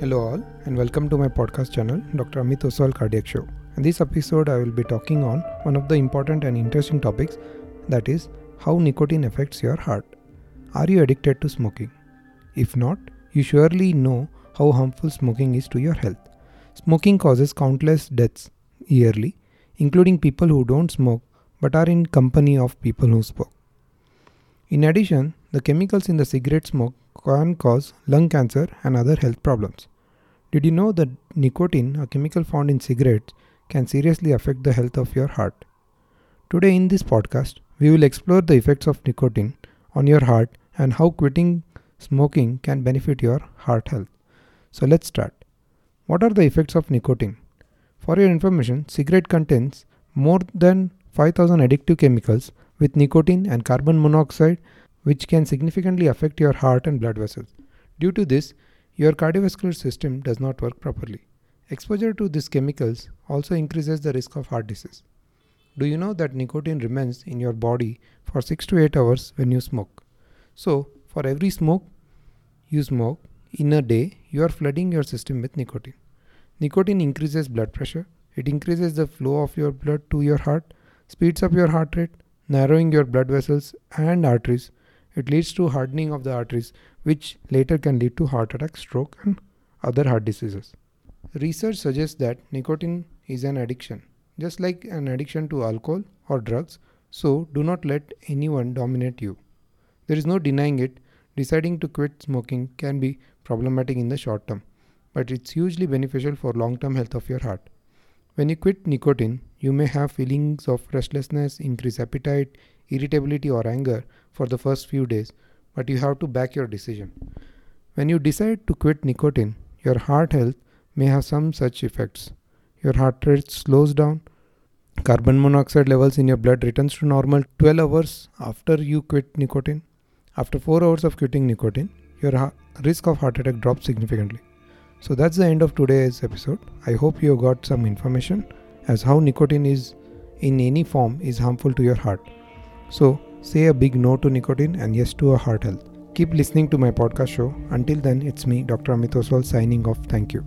Hello, all, and welcome to my podcast channel, Dr. Ameet Oswal Cardiac Show. In this episode, I will be talking on one of the important and interesting topics that is, how nicotine affects your heart. Are you addicted to smoking? If not, you surely know how harmful smoking is to your health. Smoking causes countless deaths yearly, including people who don't smoke but are in company of people who smoke. In addition, the chemicals in the cigarette smoke can cause lung cancer and other health problems. Did you know that nicotine, a chemical found in cigarettes, can seriously affect the health of your heart? Today, in this podcast, we will explore the effects of nicotine on your heart and how quitting smoking can benefit your heart health. So, let's start. What are the effects of nicotine? For your information, cigarette contains more than 5000 addictive chemicals with nicotine and carbon monoxide which can significantly affect your heart and blood vessels. Due to this, your cardiovascular system does not work properly. Exposure to these chemicals also increases the risk of heart disease. Do you know that nicotine remains in your body for 6 to 8 hours when you smoke? So, for every smoke you smoke in a day, you are flooding your system with nicotine. Nicotine increases blood pressure, it increases the flow of your blood to your heart, speeds up your heart rate, narrowing your blood vessels and arteries, it leads to hardening of the arteries, which later can lead to heart attack, stroke, and other heart diseases. Research suggests that nicotine is an addiction, just like an addiction to alcohol or drugs, so do not let anyone dominate you. There is no denying it, deciding to quit smoking can be problematic in the short term, but it's hugely beneficial for long term health of your heart. When you quit nicotine, you may have feelings of restlessness, increased appetite, irritability, or anger for the first few days, but you have to back your decision. When you decide to quit nicotine, your heart health may have some such effects. Your heart rate slows down, carbon monoxide levels in your blood returns to normal 12 hours after you quit nicotine. After 4 hours of quitting nicotine, your risk of heart attack drops significantly. So that's the end of today's episode. I hope you got some information as how nicotine is in any form is harmful to your heart. So say a big no to nicotine and yes to a heart health. Keep listening to my podcast show. Until then, it's me, Dr. Ameet Oswal, signing off. Thank you.